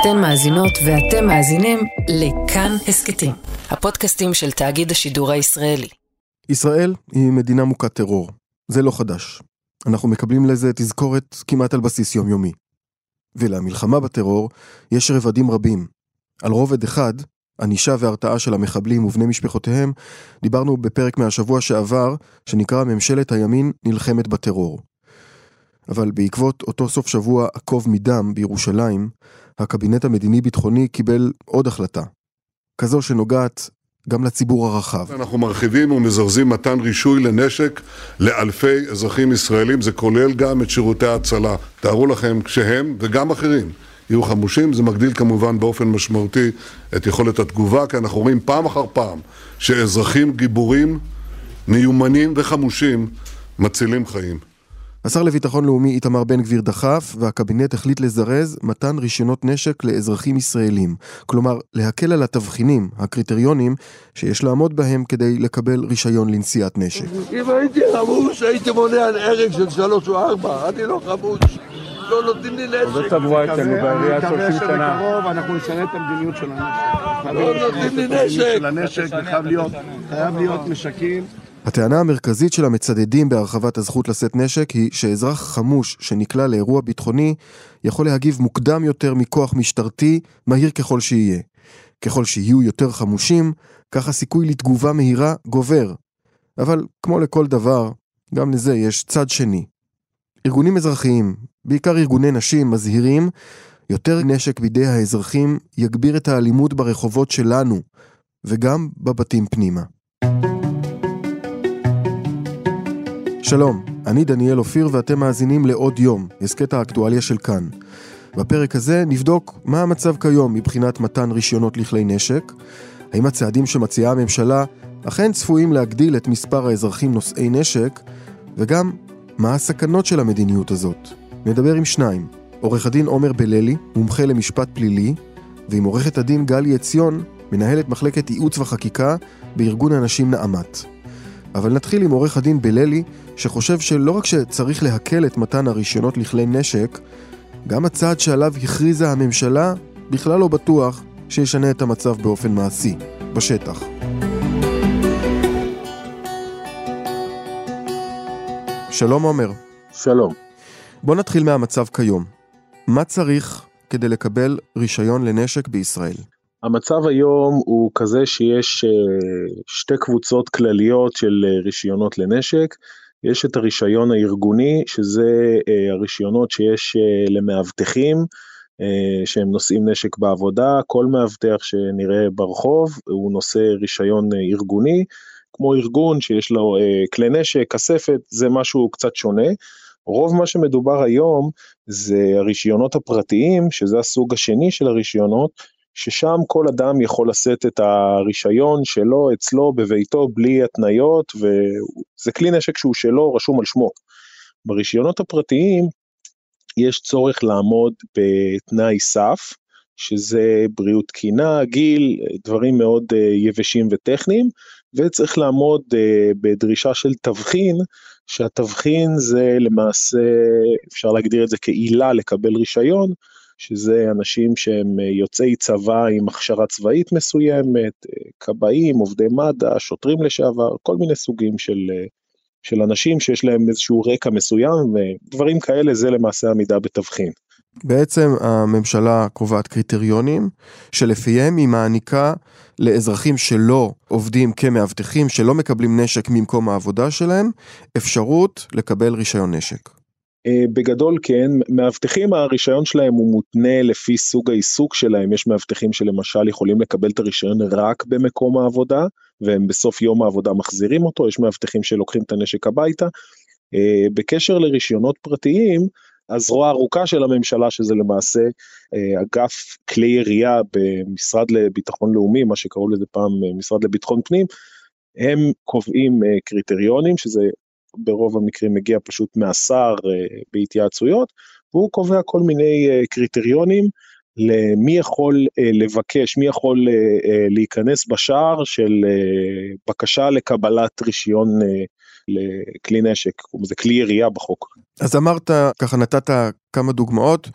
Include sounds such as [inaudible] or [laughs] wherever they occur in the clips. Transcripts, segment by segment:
אתן מאזינות ואתם מאזינים לכאן הסכתים, הפודקאסטים של תאגיד השידור הישראלי. ישראל היא מדינה מוכת טרור, זה לא חדש. אנחנו מקבלים לזה תזכורת כמעט על בסיס יומיומי. ולמלחמה בטרור יש רבדים רבים. על רובד אחד, ענישה והרתעה של המחבלים ובני משפחותיהם, דיברנו בפרק מהשבוע שעבר, שנקרא ממשלת הימין נלחמת בטרור. אבל בעקבות אותו סוף שבוע עקוב מדם בירושלים, הקבינט המדיני-ביטחוני קיבל עוד החלטה. כזו שנוגעת גם לציבור הרחב. אנחנו מרחיבים ומזרזים מתן רישוי לנשק לאלפי אזרחים ישראלים, זה כולל גם את שירותי ההצלה. תארו לכם, כשהם וגם אחרים יהיו חמושים, זה מגדיל כמובן באופן משמעותי את יכולת התגובה, כי אנחנו רואים פעם אחר פעם שאזרחים גיבורים, מיומנים וחמושים מצילים חיים. השר לביטחון לאומי איתמר בן גביר דחף, והקבינט החליט לזרז מתן רישיונות נשק לאזרחים ישראלים. כלומר, להקל על התבחינים, הקריטריונים, שיש לעמוד בהם כדי לקבל רישיון לנשיאת נשק. אם הייתי חמוש, הייתי מונע הרג של שלוש או ארבע, אני לא חמוש. לא נותנים לי נשק. עובד תברואה אצלנו בעירייה 30 מקווה שנה. שבקרוב אנחנו נשנה את המדיניות של הנשק. לא נותנים לי נשק. של הנשק, זה חייב להיות, נשקים. הטענה המרכזית של המצדדים בהרחבת הזכות לשאת נשק היא שאזרח חמוש שנקלע לאירוע ביטחוני יכול להגיב מוקדם יותר מכוח משטרתי, מהיר ככל שיהיה. ככל שיהיו יותר חמושים, כך הסיכוי לתגובה מהירה גובר. אבל כמו לכל דבר, גם לזה יש צד שני. ארגונים אזרחיים, בעיקר ארגוני נשים, מזהירים, יותר נשק בידי האזרחים יגביר את האלימות ברחובות שלנו, וגם בבתים פנימה. שלום, אני דניאל אופיר ואתם מאזינים לעוד יום, הסכת האקטואליה של כאן. בפרק הזה נבדוק מה המצב כיום מבחינת מתן רישיונות לכלי נשק, האם הצעדים שמציעה הממשלה אכן צפויים להגדיל את מספר האזרחים נושאי נשק, וגם מה הסכנות של המדיניות הזאת. נדבר עם שניים, עורך הדין עומר בללי, מומחה למשפט פלילי, ועם עורכת הדין גלי עציון, מנהלת מחלקת ייעוץ וחקיקה בארגון הנשים נעמת. אבל נתחיל עם עורך הדין בללי, שחושב שלא רק שצריך להקל את מתן הרישיונות לכלי נשק, גם הצעד שעליו הכריזה הממשלה בכלל לא בטוח שישנה את המצב באופן מעשי, בשטח. שלום עומר, שלום. בוא נתחיל מהמצב כיום. מה צריך כדי לקבל רישיון לנשק בישראל? המצב היום הוא כזה שיש אה, שתי קבוצות כלליות של אה, רישיונות לנשק. יש את הרישיון הארגוני, שזה אה, הרישיונות שיש למאבטחים, שהם נושאים נשק בעבודה. כל מאבטח שנראה ברחוב הוא נושא רישיון ארגוני, כמו ארגון שיש לו כלי נשק, כספת, זה משהו קצת שונה. רוב מה שמדובר היום זה הרישיונות הפרטיים, שזה הסוג השני של הרישיונות, ששם כל אדם יכול לשאת את הרישיון שלו אצלו בביתו בלי התניות, וזה כלי נשק שהוא שלו, רשום על שמו. ברישיונות הפרטיים יש צורך לעמוד בתנאי סף, שזה בריאות תקינה, גיל, דברים מאוד uh, יבשים וטכניים, וצריך לעמוד uh, בדרישה של תבחין, שהתבחין זה למעשה, אפשר להגדיר את זה כעילה לקבל רישיון, שזה אנשים שהם יוצאי צבא עם הכשרה צבאית מסוימת, כבאים, עובדי מד"א, שוטרים לשעבר, כל מיני סוגים של, של אנשים שיש להם איזשהו רקע מסוים, ודברים כאלה זה למעשה עמידה בתבחין. בעצם הממשלה קובעת קריטריונים שלפיהם היא מעניקה לאזרחים שלא עובדים כמאבטחים, שלא מקבלים נשק ממקום העבודה שלהם, אפשרות לקבל רישיון נשק. אה, בגדול כן, מאבטחים הרישיון שלהם הוא מותנה לפי סוג העיסוק שלהם, יש מאבטחים שלמשל יכולים לקבל את הרישיון רק במקום העבודה, והם בסוף יום העבודה מחזירים אותו, יש מאבטחים שלוקחים את הנשק הביתה. אה, בקשר לרישיונות פרטיים, הזרוע הארוכה של הממשלה, שזה למעשה אה, אגף כלי ירייה במשרד לביטחון לאומי, מה שקראו לזה פעם משרד לביטחון פנים, הם קובעים קריטריונים, שזה ברוב המקרים מגיע פשוט מהשר אה, בהתייעצויות, והוא קובע כל מיני אה, קריטריונים למי יכול אה, לבקש, מי יכול להיכנס בשער של בקשה לקבלת רישיון לכלי נשק, זה כלי ירייה בחוק. אז אמרת, ככה נתת כמה דוגמאות,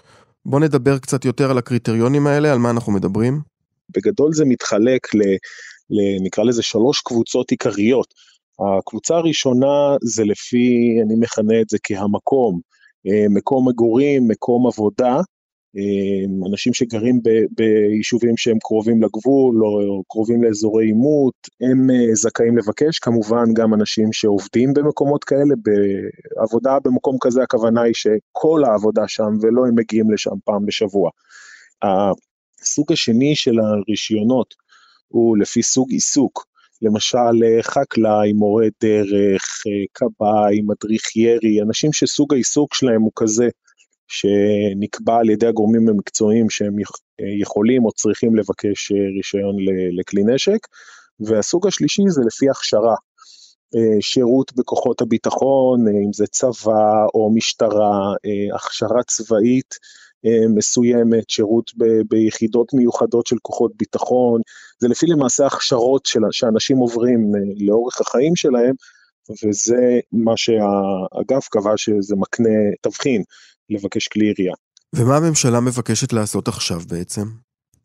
בוא נדבר קצת יותר על הקריטריונים האלה, על מה אנחנו מדברים. בגדול זה מתחלק ל, ל... נקרא לזה שלוש קבוצות עיקריות. הקבוצה הראשונה זה לפי, אני מכנה את זה כהמקום, אה, מקום מגורים, מקום עבודה, אה, אנשים שגרים ב, ביישובים שהם קרובים לגבול או קרובים לאזורי עימות, הם אה, זכאים לבקש, כמובן גם אנשים שעובדים במקומות כאלה, בעבודה במקום כזה הכוונה היא שכל העבודה שם ולא הם מגיעים לשם פעם בשבוע. הסוג השני של הרישיונות הוא לפי סוג עיסוק, למשל חקלאי, מורה דרך, כבאי, מדריך ירי, אנשים שסוג העיסוק שלהם הוא כזה שנקבע על ידי הגורמים המקצועיים שהם יכולים או צריכים לבקש רישיון לכלי נשק, והסוג השלישי זה לפי הכשרה, שירות בכוחות הביטחון, אם זה צבא או משטרה, הכשרה צבאית מסוימת, שירות ב, ביחידות מיוחדות של כוחות ביטחון, זה לפי למעשה הכשרות של, שאנשים עוברים לאורך החיים שלהם, וזה מה שהאגף קבע שזה מקנה תבחין לבקש כלי ירייה. ומה הממשלה מבקשת לעשות עכשיו בעצם?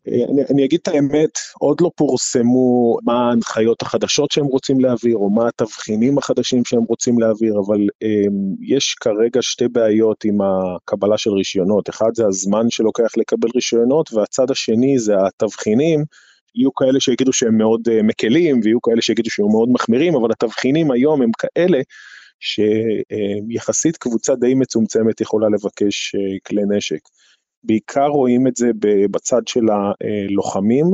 אני, אני אגיד את האמת, עוד לא פורסמו מה ההנחיות החדשות שהם רוצים להעביר, או מה התבחינים החדשים שהם רוצים להעביר, אבל um, יש כרגע שתי בעיות עם הקבלה של רישיונות. אחד זה הזמן שלוקח לקבל רישיונות, והצד השני זה התבחינים. יהיו כאלה שיגידו שהם מאוד uh, מקלים, ויהיו כאלה שיגידו שהם מאוד מחמירים, אבל התבחינים היום הם כאלה שיחסית קבוצה די מצומצמת יכולה לבקש כלי נשק. בעיקר רואים את זה בצד של הלוחמים,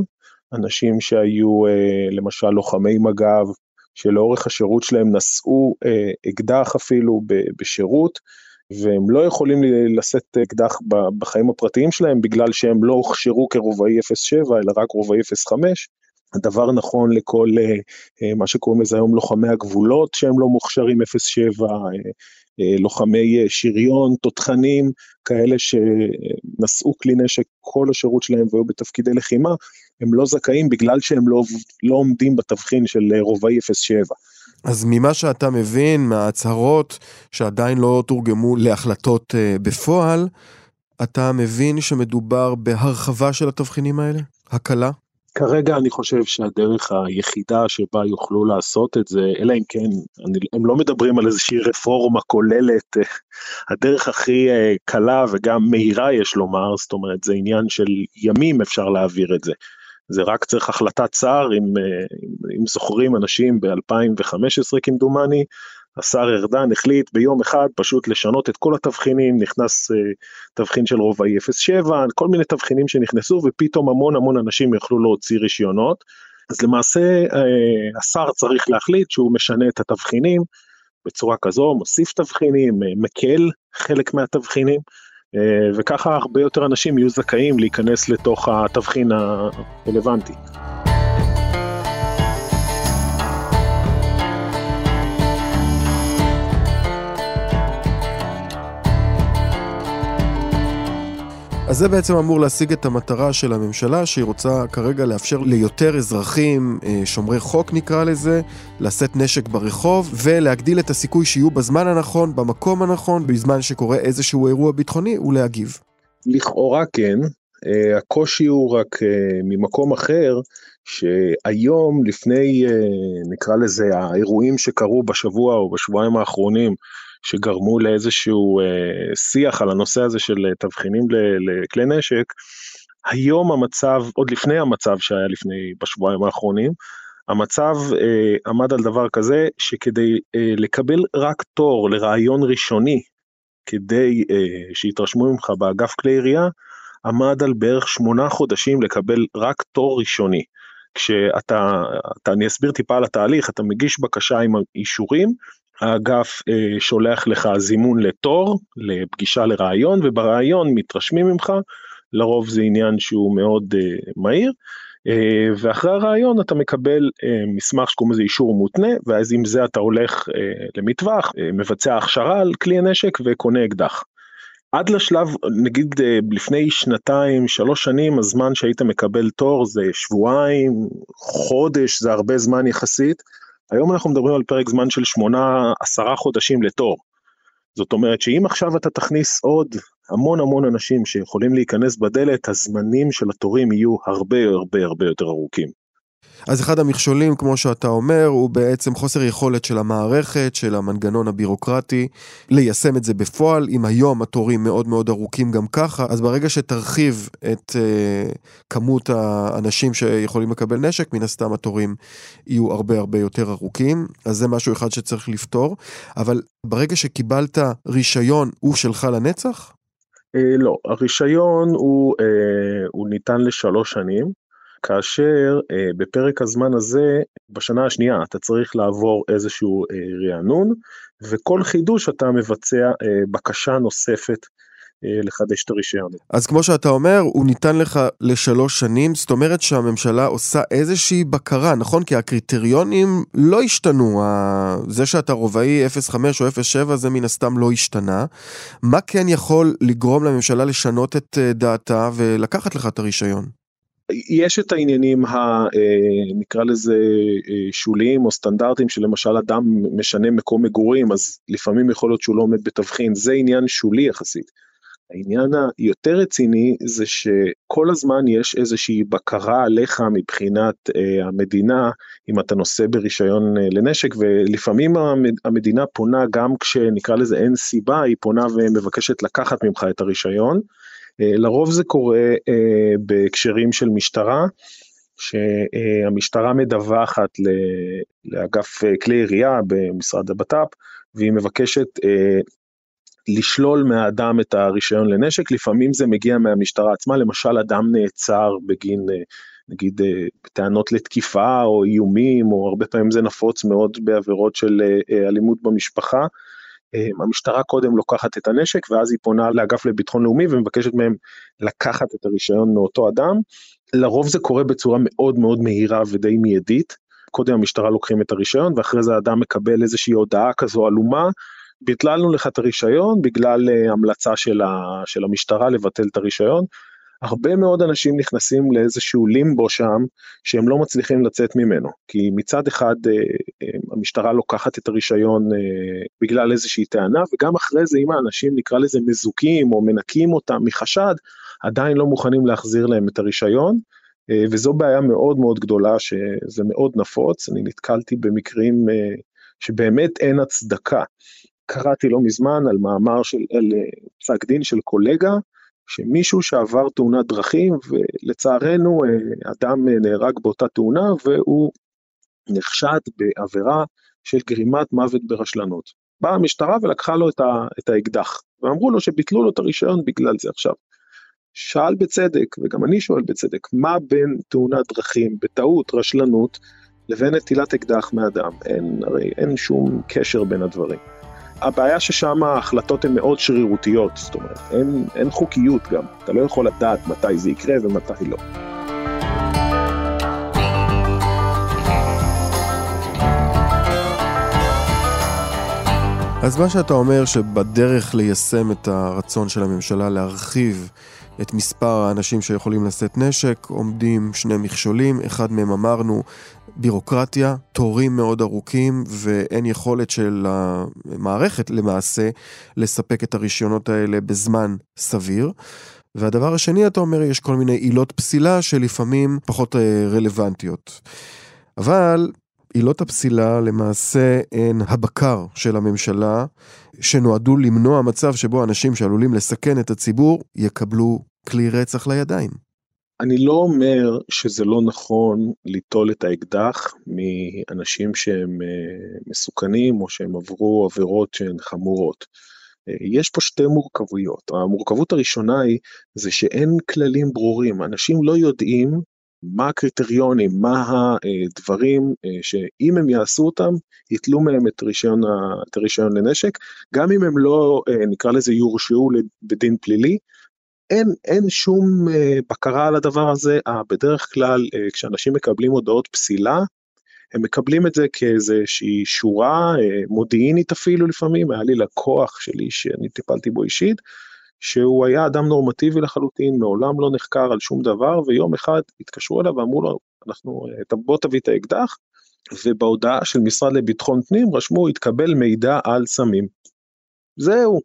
אנשים שהיו אה, למשל לוחמי מג"ב, שלאורך השירות שלהם נשאו אה, אקדח אפילו בשירות, והם לא יכולים לשאת אקדח בחיים הפרטיים שלהם בגלל שהם לא הוכשרו כרובעי 07 אלא רק רובעי 05. הדבר נכון לכל אה, מה שקוראים לזה היום לוחמי הגבולות שהם לא מוכשרים 07, אה, לוחמי שריון, תותחנים, כאלה שנשאו כלי נשק כל השירות שלהם והיו בתפקידי לחימה, הם לא זכאים בגלל שהם לא, לא עומדים בתבחין של אה, רובעי 07. אז ממה שאתה מבין, מההצהרות שעדיין לא תורגמו להחלטות בפועל, אתה מבין שמדובר בהרחבה של התבחינים האלה? הקלה? כרגע אני חושב שהדרך היחידה שבה יוכלו לעשות את זה, אלא אם כן, אני, הם לא מדברים על איזושהי רפורמה כוללת, [laughs] הדרך הכי אה, קלה וגם מהירה יש לומר, זאת אומרת זה עניין של ימים אפשר להעביר את זה. זה רק צריך החלטת שר, אם, אה, אם זוכרים אנשים ב-2015 כמדומני, השר ארדן החליט ביום אחד פשוט לשנות את כל התבחינים, נכנס uh, תבחין של רובעי 07, כל מיני תבחינים שנכנסו ופתאום המון המון אנשים יכלו להוציא רישיונות. אז למעשה uh, השר צריך להחליט שהוא משנה את התבחינים בצורה כזו, מוסיף תבחינים, uh, מקל חלק מהתבחינים, וככה הרבה יותר אנשים יהיו זכאים להיכנס לתוך התבחין הרלוונטי. אז זה בעצם אמור להשיג את המטרה של הממשלה, שהיא רוצה כרגע לאפשר ליותר אזרחים, אה, שומרי חוק נקרא לזה, לשאת נשק ברחוב, ולהגדיל את הסיכוי שיהיו בזמן הנכון, במקום הנכון, בזמן שקורה איזשהו אירוע ביטחוני, ולהגיב. לכאורה כן, אה, הקושי הוא רק אה, ממקום אחר, שהיום לפני, נקרא לזה, האירועים שקרו בשבוע או בשבועיים האחרונים, שגרמו לאיזשהו אה, שיח על הנושא הזה של אה, תבחינים לכלי נשק, היום המצב, עוד לפני המצב שהיה לפני, בשבועיים האחרונים, המצב אה, עמד על דבר כזה שכדי אה, לקבל רק תור לרעיון ראשוני, כדי אה, שיתרשמו ממך באגף כלי ירייה, עמד על בערך שמונה חודשים לקבל רק תור ראשוני. כשאתה, אתה, אני אסביר טיפה על התהליך, אתה מגיש בקשה עם אישורים, האגף אה, שולח לך זימון לתור, לפגישה לראיון, ובראיון מתרשמים ממך, לרוב זה עניין שהוא מאוד אה, מהיר, אה, ואחרי הראיון אתה מקבל אה, מסמך שקוראים לזה אישור מותנה, ואז עם זה אתה הולך אה, למטווח, אה, מבצע הכשרה על כלי הנשק וקונה אקדח. עד לשלב, נגיד אה, לפני שנתיים, שלוש שנים, הזמן שהיית מקבל תור זה שבועיים, חודש, זה הרבה זמן יחסית. היום אנחנו מדברים על פרק זמן של שמונה, עשרה חודשים לתור. זאת אומרת שאם עכשיו אתה תכניס עוד המון המון אנשים שיכולים להיכנס בדלת, הזמנים של התורים יהיו הרבה הרבה הרבה יותר ארוכים. אז אחד המכשולים, כמו שאתה אומר, הוא בעצם חוסר יכולת של המערכת, של המנגנון הבירוקרטי, ליישם את זה בפועל. אם היום התורים מאוד מאוד ארוכים גם ככה, אז ברגע שתרחיב את uh, כמות האנשים שיכולים לקבל נשק, מן הסתם התורים יהיו הרבה הרבה יותר ארוכים. אז זה משהו אחד שצריך לפתור. אבל ברגע שקיבלת רישיון, הוא שלך לנצח? Uh, לא, הרישיון הוא, uh, הוא ניתן לשלוש שנים. כאשר אה, בפרק הזמן הזה, בשנה השנייה אתה צריך לעבור איזשהו אה, רענון, וכל חידוש אתה מבצע אה, בקשה נוספת אה, לחדש את הרישיון. אז כמו שאתה אומר, הוא ניתן לך לשלוש שנים, זאת אומרת שהממשלה עושה איזושהי בקרה, נכון? כי הקריטריונים לא השתנו, זה שאתה רובעי 05 או 07 זה מן הסתם לא השתנה. מה כן יכול לגרום לממשלה לשנות את אה, דעתה ולקחת לך את הרישיון? יש את העניינים ה... אה, לזה אה, שוליים או סטנדרטיים שלמשל אדם משנה מקום מגורים אז לפעמים יכול להיות שהוא לא עומד בתבחין זה עניין שולי יחסית. העניין היותר רציני זה שכל הזמן יש איזושהי בקרה עליך מבחינת אה, המדינה אם אתה נושא ברישיון אה, לנשק ולפעמים המדינה פונה גם כשנקרא לזה אין סיבה היא פונה ומבקשת לקחת ממך את הרישיון. אה, לרוב זה קורה אה, בהקשרים של משטרה, שהמשטרה מדווחת לאגף אה, כלי ירייה במשרד הבט"פ, והיא מבקשת לשלול מהאדם את הרישיון לנשק, לפעמים זה מגיע מהמשטרה עצמה, למשל אדם נעצר בגין נגיד טענות לתקיפה או איומים, או הרבה פעמים זה נפוץ מאוד בעבירות של אלימות במשפחה, המשטרה קודם לוקחת את הנשק ואז היא פונה לאגף לביטחון לאומי ומבקשת מהם לקחת את הרישיון מאותו אדם. לרוב זה קורה בצורה מאוד מאוד מהירה ודי מיידית. קודם המשטרה לוקחים את הרישיון ואחרי זה האדם מקבל איזושהי הודעה כזו עלומה. ביטלנו לך את הרישיון בגלל uh, המלצה של המשטרה לבטל את הרישיון. הרבה מאוד אנשים נכנסים לאיזשהו לימבו שם שהם לא מצליחים לצאת ממנו כי מצד אחד אה, אה, המשטרה לוקחת את הרישיון אה, בגלל איזושהי טענה וגם אחרי זה אם האנשים נקרא לזה מזוכים או מנקים אותם מחשד עדיין לא מוכנים להחזיר להם את הרישיון וזו בעיה מאוד מאוד גדולה שזה מאוד נפוץ אני נתקלתי במקרים שבאמת אין הצדקה. קראתי לא מזמן על מאמר של, על פסק דין של קולגה שמישהו שעבר תאונת דרכים ולצערנו אה, אדם אה, נהרג באותה תאונה והוא נחשד בעבירה של גרימת מוות ברשלנות. באה המשטרה ולקחה לו את, ה, את האקדח ואמרו לו שביטלו לו את הרישיון בגלל זה עכשיו. שאל בצדק וגם אני שואל בצדק מה בין תאונת דרכים בטעות רשלנות לבין נטילת אקדח מאדם אין הרי אין שום קשר בין הדברים. הבעיה ששם ההחלטות הן מאוד שרירותיות, זאת אומרת, אין, אין חוקיות גם, אתה לא יכול לדעת מתי זה יקרה ומתי לא. אז מה שאתה אומר שבדרך ליישם את הרצון של הממשלה להרחיב את מספר האנשים שיכולים לשאת נשק, עומדים שני מכשולים, אחד מהם אמרנו, בירוקרטיה, תורים מאוד ארוכים ואין יכולת של המערכת למעשה לספק את הרישיונות האלה בזמן סביר. והדבר השני, אתה אומר, יש כל מיני עילות פסילה שלפעמים פחות אה, רלוונטיות. אבל עילות הפסילה למעשה הן הבקר של הממשלה, שנועדו למנוע מצב שבו אנשים שעלולים לסכן את הציבור יקבלו כלי רצח לידיים. אני לא אומר שזה לא נכון ליטול את האקדח מאנשים שהם אה, מסוכנים או שהם עברו עבירות שהן חמורות. אה, יש פה שתי מורכבויות. המורכבות הראשונה היא זה שאין כללים ברורים. אנשים לא יודעים מה הקריטריונים, מה הדברים אה, שאם הם יעשו אותם, ייטלו מהם את רישיון, את הרישיון לנשק, גם אם הם לא, נקרא לזה, יורשעו בדין פלילי, אין, אין שום אה, בקרה על הדבר הזה, אה, בדרך כלל אה, כשאנשים מקבלים הודעות פסילה, הם מקבלים את זה כאיזושהי שורה מודיעינית אפילו לפעמים, היה לי לקוח שלי שאני טיפלתי בו אישית, שהוא היה אדם נורמטיבי לחלוטין, מעולם לא נחקר על שום דבר, ויום אחד התקשרו אליו ואמרו לו, אנחנו, בוא תביא את האקדח, ובהודעה של משרד לביטחון פנים רשמו, התקבל מידע על סמים. זהו,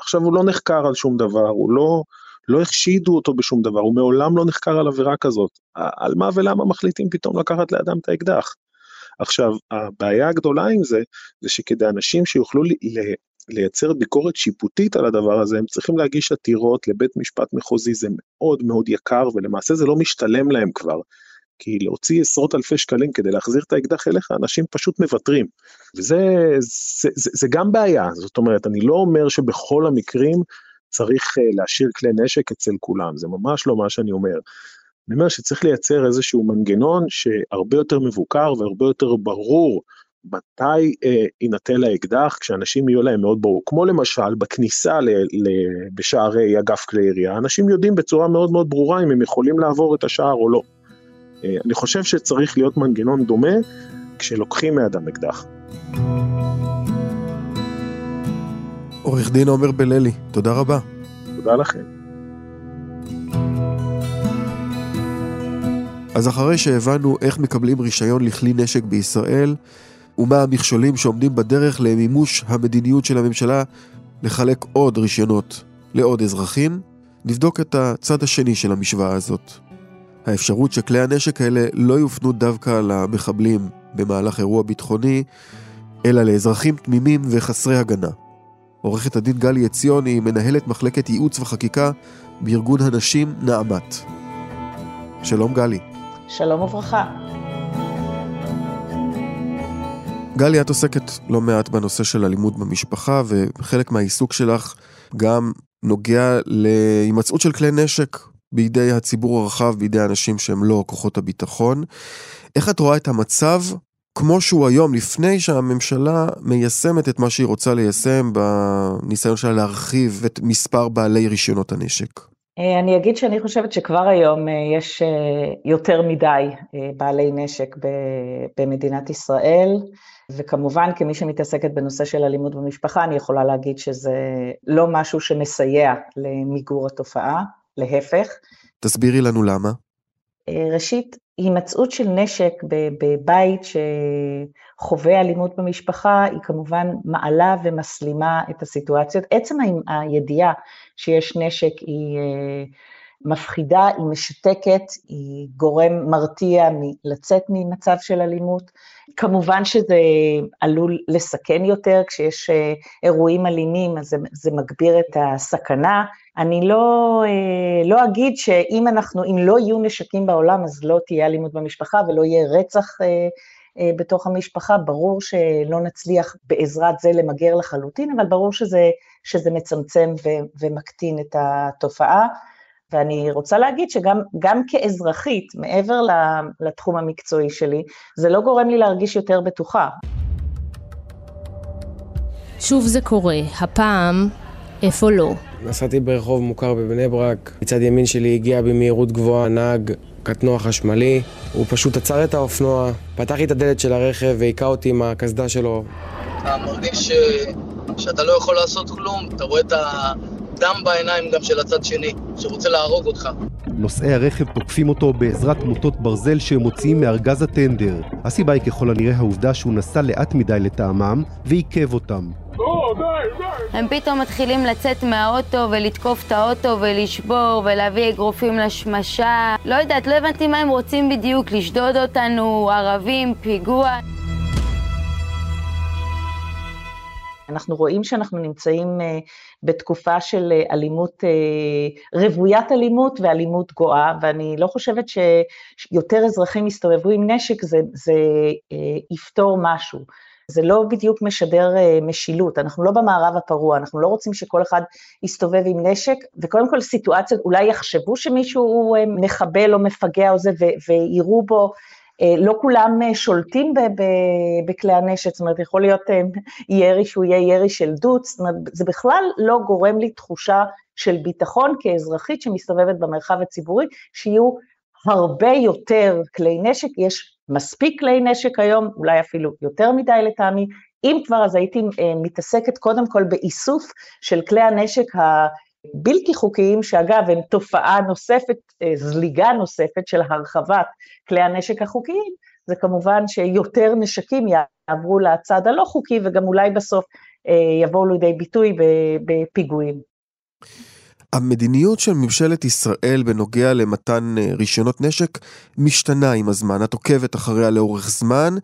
עכשיו הוא לא נחקר על שום דבר, הוא לא, לא החשידו אותו בשום דבר, הוא מעולם לא נחקר על עבירה כזאת. על מה ולמה מחליטים פתאום לקחת לאדם את האקדח? עכשיו, הבעיה הגדולה עם זה, זה שכדי אנשים שיוכלו לייצר ביקורת שיפוטית על הדבר הזה, הם צריכים להגיש עתירות לבית משפט מחוזי, זה מאוד מאוד יקר, ולמעשה זה לא משתלם להם כבר. כי להוציא עשרות אלפי שקלים כדי להחזיר את האקדח אליך, אנשים פשוט מוותרים. וזה זה, זה, זה גם בעיה, זאת אומרת, אני לא אומר שבכל המקרים צריך אה, להשאיר כלי נשק אצל כולם, זה ממש לא מה שאני אומר. אני אומר שצריך לייצר איזשהו מנגנון שהרבה יותר מבוקר והרבה יותר ברור מתי אה, יינתן לאקדח כשאנשים יהיו להם מאוד ברור. כמו למשל בכניסה ל, ל, בשערי אגף כלי ירייה, אנשים יודעים בצורה מאוד מאוד ברורה אם הם יכולים לעבור את השער או לא. אה, אני חושב שצריך להיות מנגנון דומה כשלוקחים מאדם אקדח. עורך דין עומר בללי, תודה רבה. תודה לכם. אז אחרי שהבנו איך מקבלים רישיון לכלי נשק בישראל, ומה המכשולים שעומדים בדרך למימוש המדיניות של הממשלה לחלק עוד רישיונות לעוד אזרחים, נבדוק את הצד השני של המשוואה הזאת. האפשרות שכלי הנשק האלה לא יופנו דווקא למחבלים במהלך אירוע ביטחוני, אלא לאזרחים תמימים וחסרי הגנה. עורכת הדין גלי עציון היא מנהלת מחלקת ייעוץ וחקיקה בארגון הנשים נעמת. שלום גלי. שלום וברכה. גלי, את עוסקת לא מעט בנושא של אלימות במשפחה, וחלק מהעיסוק שלך גם נוגע להימצאות של כלי נשק בידי הציבור הרחב, בידי אנשים שהם לא כוחות הביטחון. איך את רואה את המצב כמו שהוא היום, לפני שהממשלה מיישמת את מה שהיא רוצה ליישם בניסיון שלה להרחיב את מספר בעלי רישיונות הנשק? אה, אני אגיד שאני חושבת שכבר היום אה, יש אה, יותר מדי בעלי נשק במדינת ישראל, וכמובן כמי שמתעסקת בנושא של אלימות במשפחה, אני יכולה להגיד שזה לא משהו שמסייע למיגור התופעה, להפך. תסבירי לנו למה. ראשית, הימצאות של נשק בבית שחווה אלימות במשפחה, היא כמובן מעלה ומסלימה את הסיטואציות. עצם הידיעה שיש נשק היא אה, מפחידה, היא משתקת, היא גורם מרתיע מלצאת ממצב של אלימות. כמובן שזה עלול לסכן יותר, כשיש אה, אירועים אלימים, אז זה, זה מגביר את הסכנה. אני לא, אה, לא אגיד שאם אנחנו, אם לא יהיו נשקים בעולם, אז לא תהיה אלימות במשפחה ולא יהיה רצח אה, בתוך המשפחה, ברור שלא נצליח בעזרת זה למגר לחלוטין, אבל ברור שזה, שזה מצמצם ו, ומקטין את התופעה. ואני רוצה להגיד שגם כאזרחית, מעבר לתחום המקצועי שלי, זה לא גורם לי להרגיש יותר בטוחה. שוב זה קורה, הפעם, איפה לא? נסעתי ברחוב מוכר בבני ברק, מצד ימין שלי הגיע במהירות גבוהה נהג קטנוע חשמלי, הוא פשוט עצר את האופנוע, פתח לי את הדלת של הרכב והיכה אותי עם הקסדה שלו. אתה מרגיש ש... שאתה לא יכול לעשות כלום, אתה רואה את ה... דם בעיניים גם של הצד שני, שרוצה להרוג אותך. נוסעי הרכב תוקפים אותו בעזרת מוטות ברזל שהם מוציאים מארגז הטנדר. הסיבה היא ככל הנראה העובדה שהוא נסע לאט מדי לטעמם ועיכב אותם. הם פתאום מתחילים לצאת מהאוטו ולתקוף את האוטו ולשבור ולהביא אגרופים לשמשה. לא יודעת, לא הבנתי מה הם רוצים בדיוק, לשדוד אותנו, ערבים, פיגוע. אנחנו רואים שאנחנו נמצאים אה, בתקופה של אה, אלימות, אה, רוויית אלימות ואלימות גואה, ואני לא חושבת שיותר אזרחים יסתובבו עם נשק, זה, זה יפתור משהו. זה לא בדיוק משדר משילות, אנחנו לא במערב הפרוע, אנחנו לא רוצים שכל אחד יסתובב עם נשק, וקודם כל סיטואציות, אולי יחשבו שמישהו הוא מחבל או מפגע או זה, ויראו בו אה, לא כולם אה, שולטים בכלי הנשק, זאת אומרת, יכול להיות אה, ירי שהוא יהיה ירי של דוץ, זאת אומרת, זה בכלל לא גורם לי תחושה של ביטחון כאזרחית שמסתובבת במרחב הציבורי, שיהיו הרבה יותר כלי נשק, יש מספיק כלי נשק היום, אולי אפילו יותר מדי לטעמי, אם כבר אז הייתי מתעסקת קודם כל באיסוף של כלי הנשק בלתי חוקיים, שאגב, הם תופעה נוספת, אה, זליגה נוספת של הרחבת כלי הנשק החוקיים, זה כמובן שיותר נשקים יעברו לצד הלא חוקי, וגם אולי בסוף יבואו לידי ביטוי בפיגועים. המדיניות של ממשלת ישראל בנוגע למתן רישיונות נשק משתנה עם הזמן, את עוקבת אחריה לאורך זמן.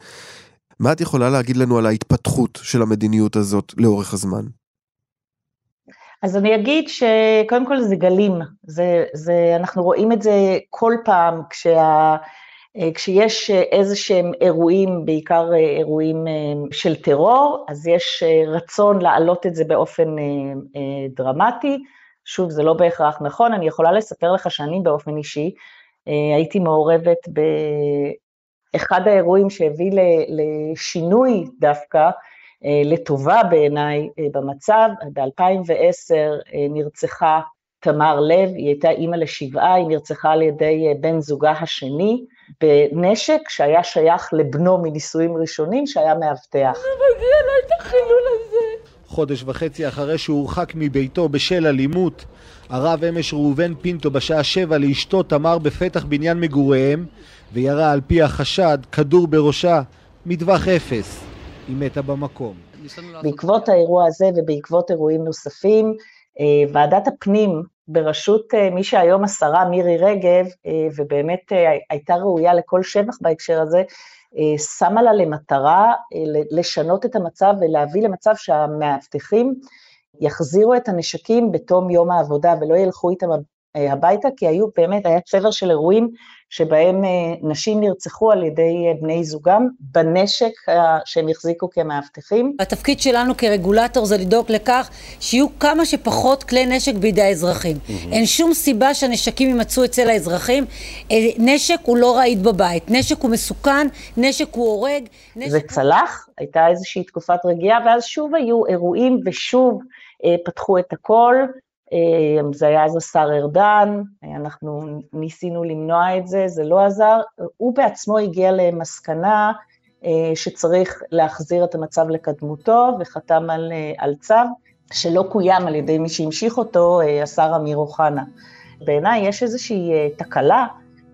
מה את יכולה להגיד לנו על ההתפתחות של המדיניות הזאת לאורך הזמן? אז אני אגיד שקודם כל זה גלים, זה, זה, אנחנו רואים את זה כל פעם כשה, כשיש איזה שהם אירועים, בעיקר אירועים של טרור, אז יש רצון להעלות את זה באופן דרמטי. שוב, זה לא בהכרח נכון, אני יכולה לספר לך שאני באופן אישי הייתי מעורבת באחד האירועים שהביא לשינוי דווקא, לטובה בעיניי במצב, ב-2010 נרצחה תמר לב, היא הייתה אימא לשבעה, היא נרצחה על ידי בן זוגה השני, בנשק שהיה שייך לבנו מנישואים ראשונים, שהיה מאבטח. זה מגיע לה את החילול הזה. חודש וחצי אחרי שהורחק מביתו בשל אלימות, הרב אמש ראובן פינטו בשעה שבע לאשתו תמר בפתח בניין מגוריהם, וירה על פי החשד כדור בראשה מטווח אפס. היא מתה במקום. בעקבות האירוע הזה ובעקבות אירועים נוספים, ועדת הפנים בראשות מי שהיום השרה מירי רגב, ובאמת הייתה ראויה לכל שבח בהקשר הזה, שמה לה למטרה לשנות את המצב ולהביא למצב שהמאבטחים יחזירו את הנשקים בתום יום העבודה ולא ילכו איתם הביתה, כי היו באמת, היה צבר של אירועים שבהם נשים נרצחו על ידי בני זוגם בנשק שהם החזיקו כמאבטחים. התפקיד שלנו כרגולטור זה לדאוג לכך שיהיו כמה שפחות כלי נשק בידי האזרחים. Mm-hmm. אין שום סיבה שהנשקים יימצאו אצל האזרחים. נשק הוא לא רעיד בבית, נשק הוא מסוכן, נשק הוא הורג. נשק... זה צלח, הייתה איזושהי תקופת רגיעה, ואז שוב היו אירועים ושוב פתחו את הכל. זה היה אז השר ארדן, אנחנו ניסינו למנוע את זה, זה לא עזר. הוא בעצמו הגיע למסקנה שצריך להחזיר את המצב לקדמותו, וחתם על, על צו שלא קוים על ידי מי שהמשיך אותו, השר אמיר אוחנה. בעיניי יש איזושהי תקלה,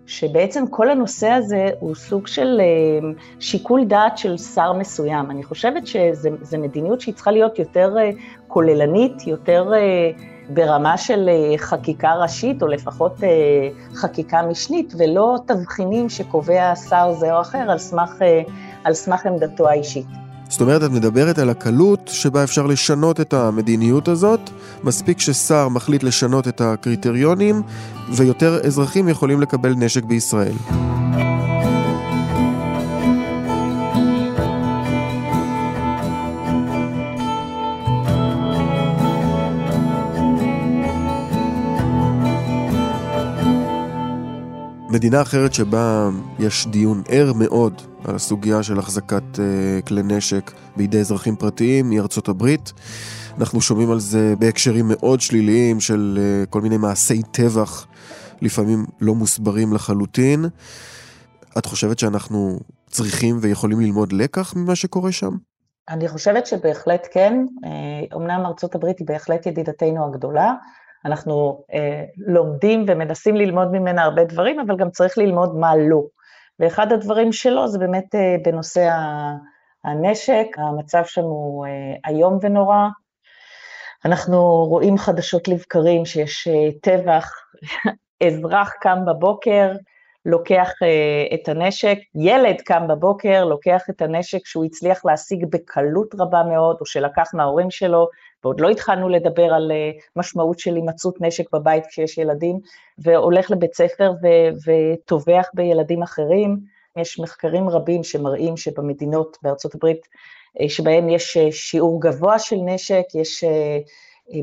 שבעצם כל הנושא הזה הוא סוג של שיקול דעת של שר מסוים. אני חושבת שזו מדיניות שהיא צריכה להיות יותר כוללנית, יותר ברמה של חקיקה ראשית, או לפחות חקיקה משנית, ולא תבחינים שקובע שר זה או אחר על סמך, על סמך עמדתו האישית. זאת אומרת, את מדברת על הקלות שבה אפשר לשנות את המדיניות הזאת, מספיק ששר מחליט לשנות את הקריטריונים, ויותר אזרחים יכולים לקבל נשק בישראל. מדינה אחרת שבה יש דיון ער מאוד על הסוגיה של החזקת uh, כלי נשק בידי אזרחים פרטיים היא ארצות הברית. אנחנו שומעים על זה בהקשרים מאוד שליליים של uh, כל מיני מעשי טבח, לפעמים לא מוסברים לחלוטין. את חושבת שאנחנו צריכים ויכולים ללמוד לקח ממה שקורה שם? אני חושבת שבהחלט כן. אומנם ארצות הברית היא בהחלט ידידתנו הגדולה. אנחנו אה, לומדים ומנסים ללמוד ממנה הרבה דברים, אבל גם צריך ללמוד מה לא. ואחד הדברים שלו זה באמת אה, בנושא הנשק, המצב שם הוא אה, איום ונורא. אנחנו רואים חדשות לבקרים שיש אה, טבח, [laughs] אזרח קם בבוקר, לוקח uh, את הנשק, ילד קם בבוקר, לוקח את הנשק שהוא הצליח להשיג בקלות רבה מאוד, או שלקח מההורים שלו, ועוד לא התחלנו לדבר על uh, משמעות של הימצאות נשק בבית כשיש ילדים, והולך לבית ספר וטובח בילדים אחרים. יש מחקרים רבים שמראים שבמדינות בארצות הברית, uh, שבהם יש uh, שיעור גבוה של נשק, יש...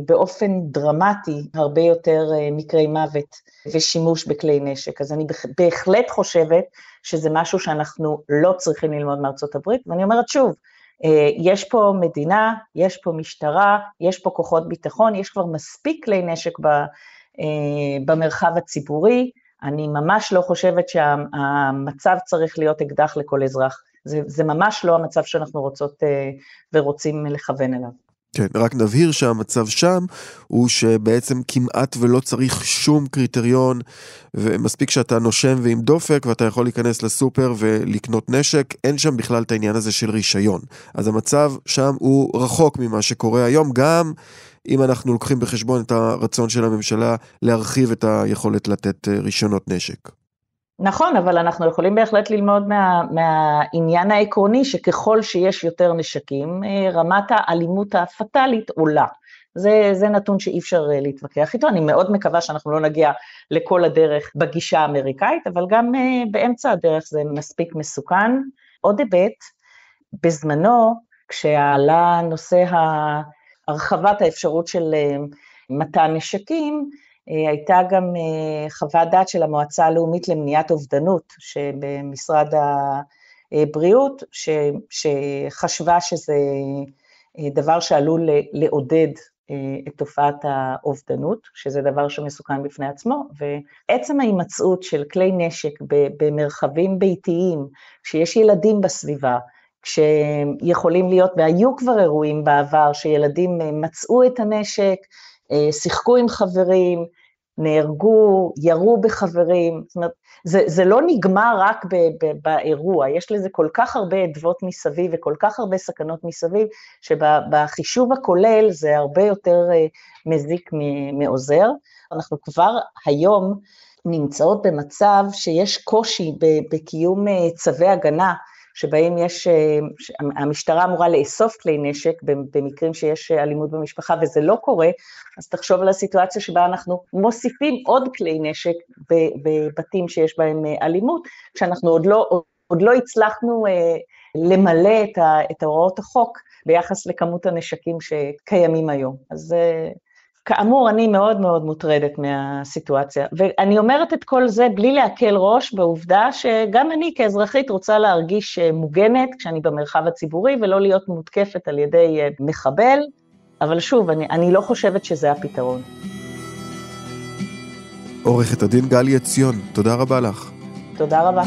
באופן דרמטי הרבה יותר מקרי מוות ושימוש בכלי נשק. אז אני בהחלט חושבת שזה משהו שאנחנו לא צריכים ללמוד מארצות הברית, ואני אומרת שוב, יש פה מדינה, יש פה משטרה, יש פה כוחות ביטחון, יש כבר מספיק כלי נשק במרחב הציבורי, אני ממש לא חושבת שהמצב צריך להיות אקדח לכל אזרח. זה, זה ממש לא המצב שאנחנו רוצות ורוצים לכוון אליו. כן, רק נבהיר שהמצב שם הוא שבעצם כמעט ולא צריך שום קריטריון, ומספיק שאתה נושם ועם דופק ואתה יכול להיכנס לסופר ולקנות נשק, אין שם בכלל את העניין הזה של רישיון. אז המצב שם הוא רחוק ממה שקורה היום, גם אם אנחנו לוקחים בחשבון את הרצון של הממשלה להרחיב את היכולת לתת אה, רישיונות נשק. נכון, אבל אנחנו יכולים בהחלט ללמוד מה, מהעניין העקרוני שככל שיש יותר נשקים, אה, רמת האלימות הפטאלית עולה. זה, זה נתון שאי אפשר אה, להתווכח איתו, אני מאוד מקווה שאנחנו לא נגיע לכל הדרך בגישה האמריקאית, אבל גם אה, באמצע הדרך זה מספיק מסוכן. עוד היבט, בזמנו, כשעלה נושא הרחבת האפשרות של מתן נשקים, הייתה גם אה, חוות דעת של המועצה הלאומית למניעת אובדנות שבמשרד הבריאות, ש, שחשבה שזה אה, דבר שעלול לעודד את תופעת האובדנות, שזה דבר שמסוכן בפני עצמו, ועצם ההימצאות של כלי נשק במרחבים ביתיים, כשיש ילדים בסביבה, כשיכולים להיות, והיו כבר אירועים בעבר שילדים מצאו את הנשק, שיחקו עם חברים, נהרגו, ירו בחברים, זאת אומרת, זה, זה לא נגמר רק ב, ב, באירוע, יש לזה כל כך הרבה אדוות מסביב וכל כך הרבה סכנות מסביב, שבחישוב הכולל זה הרבה יותר אה, מזיק מעוזר. אנחנו כבר היום נמצאות במצב שיש קושי בקיום אה, צווי הגנה שבהם יש, אה, המשטרה אמורה לאסוף כלי נשק במקרים שיש אלימות במשפחה וזה לא קורה, אז תחשוב על הסיטואציה שבה אנחנו מוסיפים עוד כלי נשק בבתים שיש בהם אה, אלימות, כשאנחנו עוד לא, עוד לא הצלחנו אה, למלא את הוראות החוק ביחס לכמות הנשקים שקיימים היום. אז כאמור, אני מאוד מאוד מוטרדת מהסיטואציה, ואני אומרת את כל זה בלי להקל ראש בעובדה שגם אני כאזרחית רוצה להרגיש אה, מוגנת כשאני במרחב הציבורי ולא להיות מותקפת על ידי אה, מחבל, אבל שוב, אני, אני לא חושבת שזה הפתרון. עורכת הדין גלי עציון, תודה רבה לך. תודה רבה.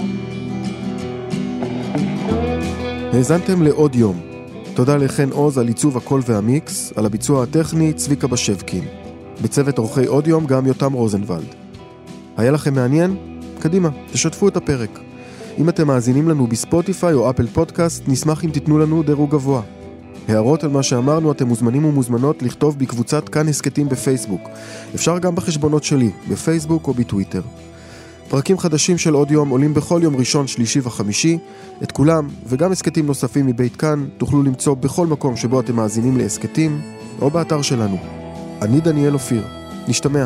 האזנתם לעוד יום. תודה לחן עוז על עיצוב הקול והמיקס, על הביצוע הטכני צביקה בשבקין. בצוות אורחי עוד יום גם יותם רוזנבלד. היה לכם מעניין? קדימה, תשתפו את הפרק. אם אתם מאזינים לנו בספוטיפיי או אפל פודקאסט, נשמח אם תיתנו לנו דירוג גבוה. הערות על מה שאמרנו אתם מוזמנים ומוזמנות לכתוב בקבוצת כאן הסכתים בפייסבוק. אפשר גם בחשבונות שלי, בפייסבוק או בטוויטר. פרקים חדשים של עוד יום עולים בכל יום ראשון, שלישי וחמישי. את כולם, וגם הסכתים נוספים מבית כאן, תוכלו למצוא בכל מקום שבו אתם מאזינים להסכתים, או באתר שלנו. אני דניאל אופיר. נשתמע.